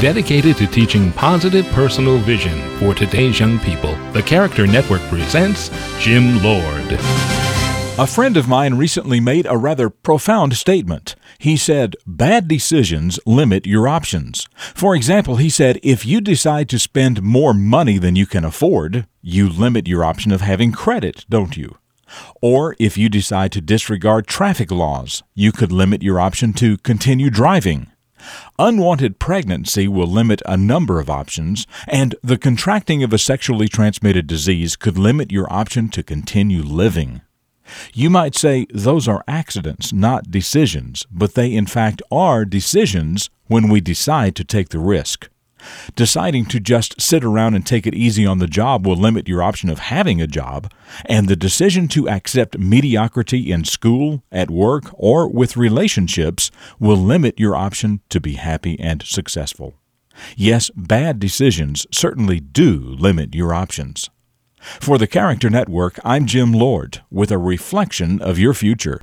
Dedicated to teaching positive personal vision for today's young people, the Character Network presents Jim Lord. A friend of mine recently made a rather profound statement. He said, Bad decisions limit your options. For example, he said, if you decide to spend more money than you can afford, you limit your option of having credit, don't you? Or if you decide to disregard traffic laws, you could limit your option to continue driving. Unwanted pregnancy will limit a number of options, and the contracting of a sexually transmitted disease could limit your option to continue living. You might say those are accidents, not decisions, but they in fact are decisions when we decide to take the risk. Deciding to just sit around and take it easy on the job will limit your option of having a job, and the decision to accept mediocrity in school, at work, or with relationships will limit your option to be happy and successful. Yes, bad decisions certainly do limit your options. For the Character Network, I'm Jim Lord with a reflection of your future.